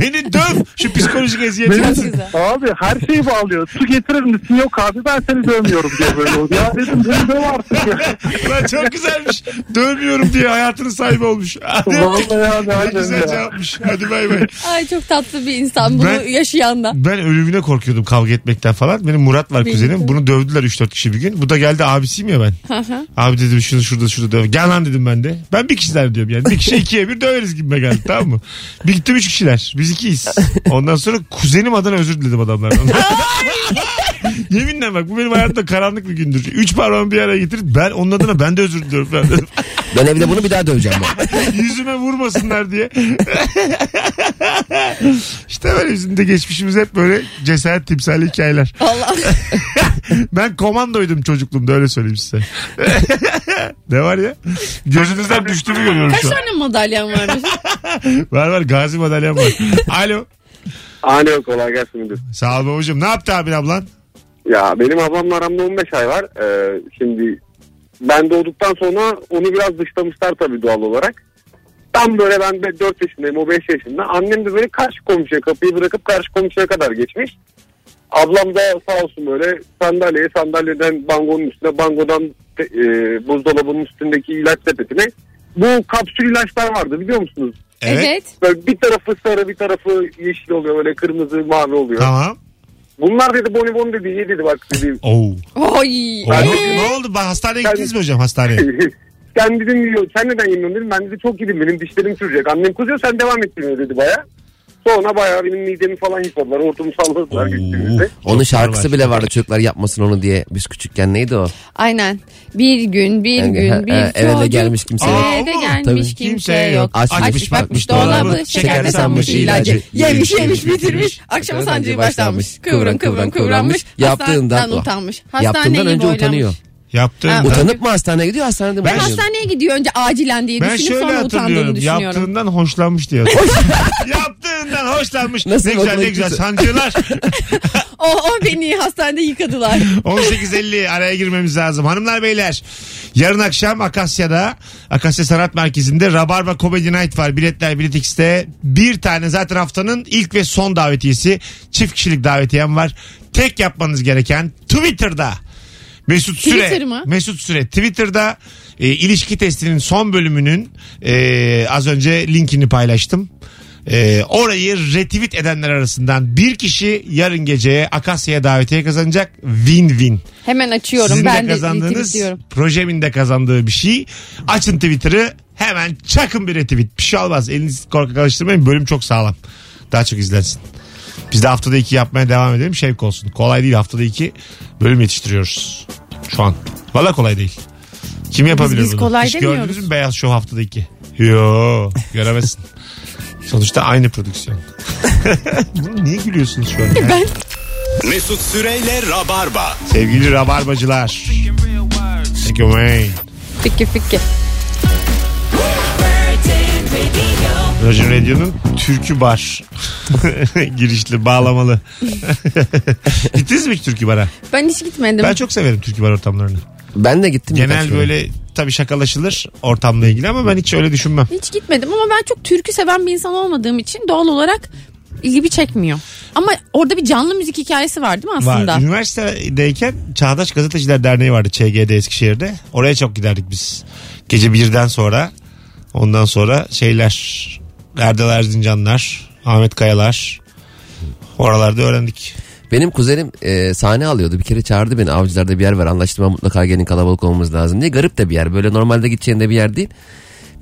Beni döv. Şu psikolojik eziyeti. Benim, güzel. abi her şeyi bağlıyor. Su getirir misin? Yok abi ben seni dövmüyorum diye böyle oluyor. Ya dedim beni döv artık ya. Lan çok güzelmiş. Dövmüyorum diye hayatının sahibi olmuş. Hadi. Vallahi abi Ne güzel ya. cevapmış. Hadi bay bay. Ay çok tatlı bir insan bunu Ben- yaşayan da. Ben ölümüne korkuyordum kavga etmekten falan. Benim Murat var kuzenim. Bunu dövdüler 3-4 kişi bir gün. Bu da geldi abisiyim ya ben. Abi dedim şunu şurada şurada döv. Gel lan dedim ben de. Ben bir kişiler diyorum yani. Bir kişi ikiye bir döveriz gibime geldi tamam mı? Bir gittim üç kişiler. Biz ikiyiz. Ondan sonra kuzenim adına özür diledim adamlardan. Yeminle bak bu benim hayatımda karanlık bir gündür. Üç parmağımı bir araya getirip ben onun adına ben de özür diliyorum falan dedim. Ben evde bunu bir daha döveceğim. ben. Yüzüme vurmasınlar diye. işte böyle bizim de geçmişimiz hep böyle cesaret timsali hikayeler. Allah. Ben komandoydum çocukluğumda öyle söyleyeyim size. ne var ya? Gözünüzden düştüğümü görüyorum Kaç şu an. tane madalyan var Mesut? Var var gazi madalyam var. Alo. Alo kolay gelsin müdür. Sağ ol babacığım. Ne yaptı abin ablan? Ya benim ablamla aramda 15 ay var. Ee, şimdi ben doğduktan sonra onu biraz dışlamışlar tabii doğal olarak. Tam böyle ben de 4 yaşındayım o 5 yaşında. Annem de böyle karşı komşuya kapıyı bırakıp karşı komşuya kadar geçmiş. Ablam da sağ olsun böyle sandalyeye sandalyeden bangonun üstüne bangodan e, buzdolabının üstündeki ilaç sepetine bu kapsül ilaçlar vardı biliyor musunuz? Evet. Böyle bir tarafı sarı bir tarafı yeşil oluyor böyle kırmızı mavi oluyor. Tamam. Bunlar dedi bonibon dedi ye dedi bak dedi. Oo. Oy. Oo. Ne oldu? Bak hastaneye gittiniz mi hocam hastaneye? sen dedim yiyor. Sen neden yemiyorsun dedim. Ben dedi çok yedim benim dişlerim çürüyecek. Annem kızıyor sen devam ettirmiyor dedi baya. Sonra bayağı benim midemi falan yıkadılar. Ortamı salladılar gittiğimizde. Onun şarkısı bile vardı çocuklar yapmasın onu diye. Biz küçükken neydi o? Aynen. Bir gün bir Yani, gün bir ha, eve de çocuk. gelmiş kimse yok. Eve de Aa, gelmiş tabii. kimse yok. Açmış, Açmış bakmış dolabı. Şekerde sanmış ilacı. Yemiş yemiş bitirmiş. Akşama sancıyı başlanmış. Kıvrım kıvrım kıvranmış. Yaptığından Hastaneden utanmış. Yaptığından Hastaneye önce boylanmış. utanıyor. Yaptığında. Ha, Utanıp mı hastaneye gidiyor hastanede mi? Ben- utanıyor? Hastaneye gidiyor önce acilen diye Ben düşünüp şöyle sonra utandığını hatırlıyorum. düşünüyorum. Yaptığından hoşlanmış diye. Yaptığından hoşlanmış. Nasıl ne güzel ne güzel sancılar. O, o beni hastanede yıkadılar. 18.50 araya girmemiz lazım. Hanımlar beyler yarın akşam Akasya'da Akasya Sanat Merkezi'nde Rabarba Comedy Night var. Biletler Bilet X'te. Bir tane zaten haftanın ilk ve son davetiyesi. Çift kişilik davetiyem var. Tek yapmanız gereken Twitter'da Mesut Süre. Twitter mı? Mesut Süre. Twitter'da e, ilişki testinin son bölümünün e, az önce linkini paylaştım. E, orayı retweet edenler arasından bir kişi yarın geceye Akasya'ya davetiye kazanacak. Win-win. Hemen açıyorum. Sizin ben de de kazandığınız retweetliyorum. projemin de kazandığı bir şey. Açın Twitter'ı hemen çakın bir retweet. Bir şey olmaz. Elinizi korkak alıştırmayın. Bölüm çok sağlam. Daha çok izlensin. Biz de haftada iki yapmaya devam edelim. Şevk olsun. Kolay değil haftada iki bölüm yetiştiriyoruz. Şu an. Valla kolay değil. Kim yapabilir biz bunu? kolay Hiç demiyoruz. gördünüz mü Beyaz Show haftadaki? Yo göremezsin. Sonuçta aynı prodüksiyon. Bunu niye gülüyorsunuz şu an? ya? Ben Mesut Süreyle Rabarba. Sevgili Rabarbacılar. Away. fikir fikir. Virgin Radio'nun Türkü Bar. Girişli, bağlamalı. Gittiniz mi hiç Türkü Bar'a? Ben hiç gitmedim. Ben çok severim Türkü Bar ortamlarını. Ben de gittim. birkaç Genel kere. böyle tabii şakalaşılır ortamla ilgili ama ben hiç öyle düşünmem. Hiç gitmedim ama ben çok türkü seven bir insan olmadığım için doğal olarak ilgimi çekmiyor. Ama orada bir canlı müzik hikayesi var değil mi aslında? Var. Üniversitedeyken Çağdaş Gazeteciler Derneği vardı ÇGD Eskişehir'de. Oraya çok giderdik biz. Gece birden sonra ondan sonra şeyler Erdal Erzincanlar, Ahmet Kayalar oralarda öğrendik. Benim kuzenim e, sahne alıyordu. Bir kere çağırdı beni avcılarda bir yer var. Anlaştım mutlaka gelin kalabalık olmamız lazım diye. Garip de bir yer. Böyle normalde gideceğin de bir yer değil.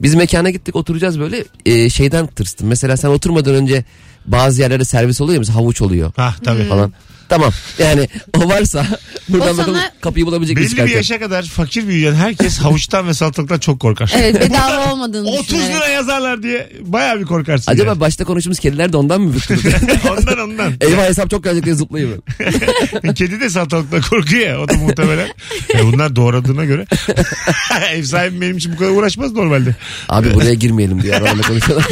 Biz mekana gittik oturacağız böyle e, şeyden tırstım. Mesela sen oturmadan önce bazı yerlerde servis oluyor ya mesela havuç oluyor Ha tabii. falan. Tamam yani o varsa buradan O bakalım sana- kapıyı bulabilecek miyiz Belli bir çıkarken? yaşa kadar fakir büyüyen herkes havuçtan ve salatalıktan çok korkar. Evet bedava olmadığını 30 düşünerek. lira yazarlar diye bayağı bir korkarsın. Acaba yani. başta konuştuğumuz kediler de ondan mı bıktırdı? ondan ondan. Eyvah hesap çok gelecek diye zıplayayım. Kedi de salatalıktan korkuyor ya. O da muhtemelen. E bunlar doğradığına göre. Ev sahibim benim için bu kadar uğraşmaz normalde. Abi buraya girmeyelim diye aralarında konuşalım.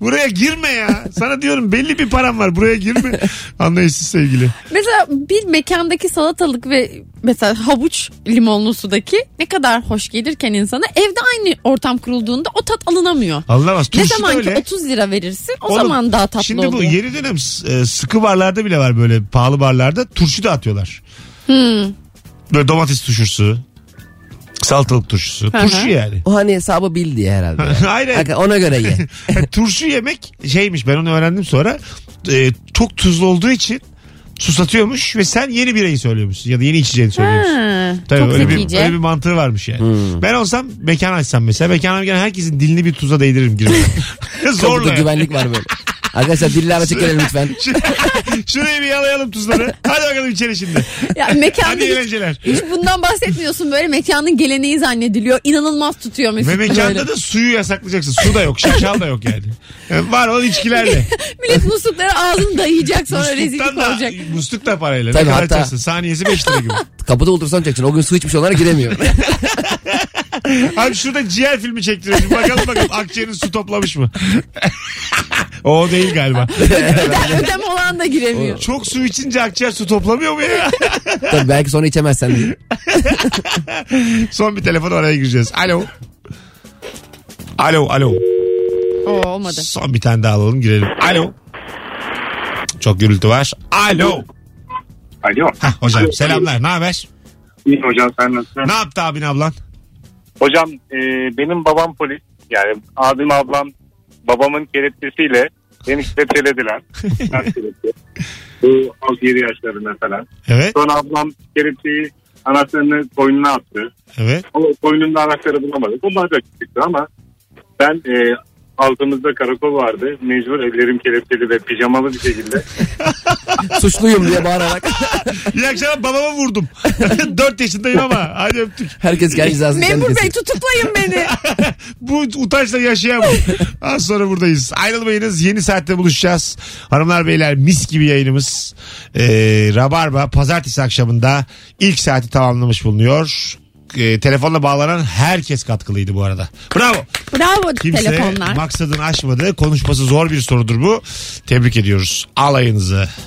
Buraya girme ya. Sana diyorum belli bir param var. Buraya girme. Anlayışsız sevgili. Mesela bir mekandaki salatalık ve mesela havuç limonlu sudaki ne kadar hoş gelirken insana evde aynı ortam kurulduğunda o tat alınamıyor. Anlamaz. ne Turşu da zaman ki öyle. 30 lira verirsin o Oğlum, zaman daha tatlı Şimdi bu oluyor. yeni dönem e, sıkı barlarda bile var böyle pahalı barlarda. Turşu da atıyorlar. Hmm. Böyle domates turşusu. Salatalık turşusu. hı. Turşu yani. O hani hesabı bil diye herhalde. Aynen. Hakikaten Ona göre ye. Yani turşu yemek şeymiş ben onu öğrendim sonra. E, çok tuzlu olduğu için susatıyormuş ve sen yeni birayı söylüyormuşsun ya da yeni içeceğini söylüyorsun. Ha, Tabii çok öyle bir, öyle bir mantığı varmış yani. Hmm. Ben olsam mekan açsam mesela mekana gelen herkesin dilini bir tuza değdiririm girmeden. Zorla. da güvenlik var böyle. Arkadaşlar diller açık gelelim lütfen. Şurayı bir yalayalım tuzları. Hadi bakalım içeri şimdi. Ya mekanda Hadi hiç, eğlenceler. hiç bundan bahsetmiyorsun böyle mekanın geleneği zannediliyor. İnanılmaz tutuyor Mesut Ve mekanda böyle. da suyu yasaklayacaksın. Su da yok, şaşal da yok yani. yani var olan içkilerle. Millet muslukları ağzını dayayacak sonra rezillik da, olacak. musluk da parayla. Tabii, ne kadar hatta- açarsın? Saniyesi 5 lira gibi. Kapıda ultrason çekeceksin. O gün su içmiş olanlara giremiyor. Abi şurada ciğer filmi çektiriyoruz. Bakalım bakalım akciğerin su toplamış mı? o değil galiba. Ödem, ödem olan da giremiyor. Çok su içince akciğer su toplamıyor mu ya? Tabii belki sonra içemezsen diye. Son bir telefon oraya gireceğiz. Alo. Alo, alo. Oo, olmadı. Son bir tane daha alalım girelim. Alo. Çok gürültü var. Alo. Alo. Hah, hocam selamlar. Ne haber? İyi hocam sen nasılsın? Ne yaptı abin ablan? Hocam e, benim babam polis. Yani abim ablam babamın kelepçesiyle beni kelepçelediler. Bu 6-7 yaşlarında falan. Evet. Sonra ablam kelepçeyi anahtarını koynuna attı. Evet. O koynunda anahtarı bulamadık. O bardak çıktı ama ben e, altımızda karakol vardı. Mecbur ellerim kelepçeli ve pijamalı bir şekilde. Suçluyum diye bağırarak. İyi akşamlar babama vurdum. 4 yaşındayım ama hadi öptük. Herkes kendi cezasını kendi Memur Bey kesin. tutuklayın beni. Bu utançla yaşayamam. Az sonra buradayız. Ayrılmayınız. Yeni saatte buluşacağız. Hanımlar beyler mis gibi yayınımız. Ee, Rabarba pazartesi akşamında ilk saati tamamlamış bulunuyor. Ee, telefonla bağlanan herkes katkılıydı bu arada. Bravo. Bravo Kimse telefonlar. maksadını aşmadı. Konuşması zor bir sorudur bu. Tebrik ediyoruz. Alayınızı.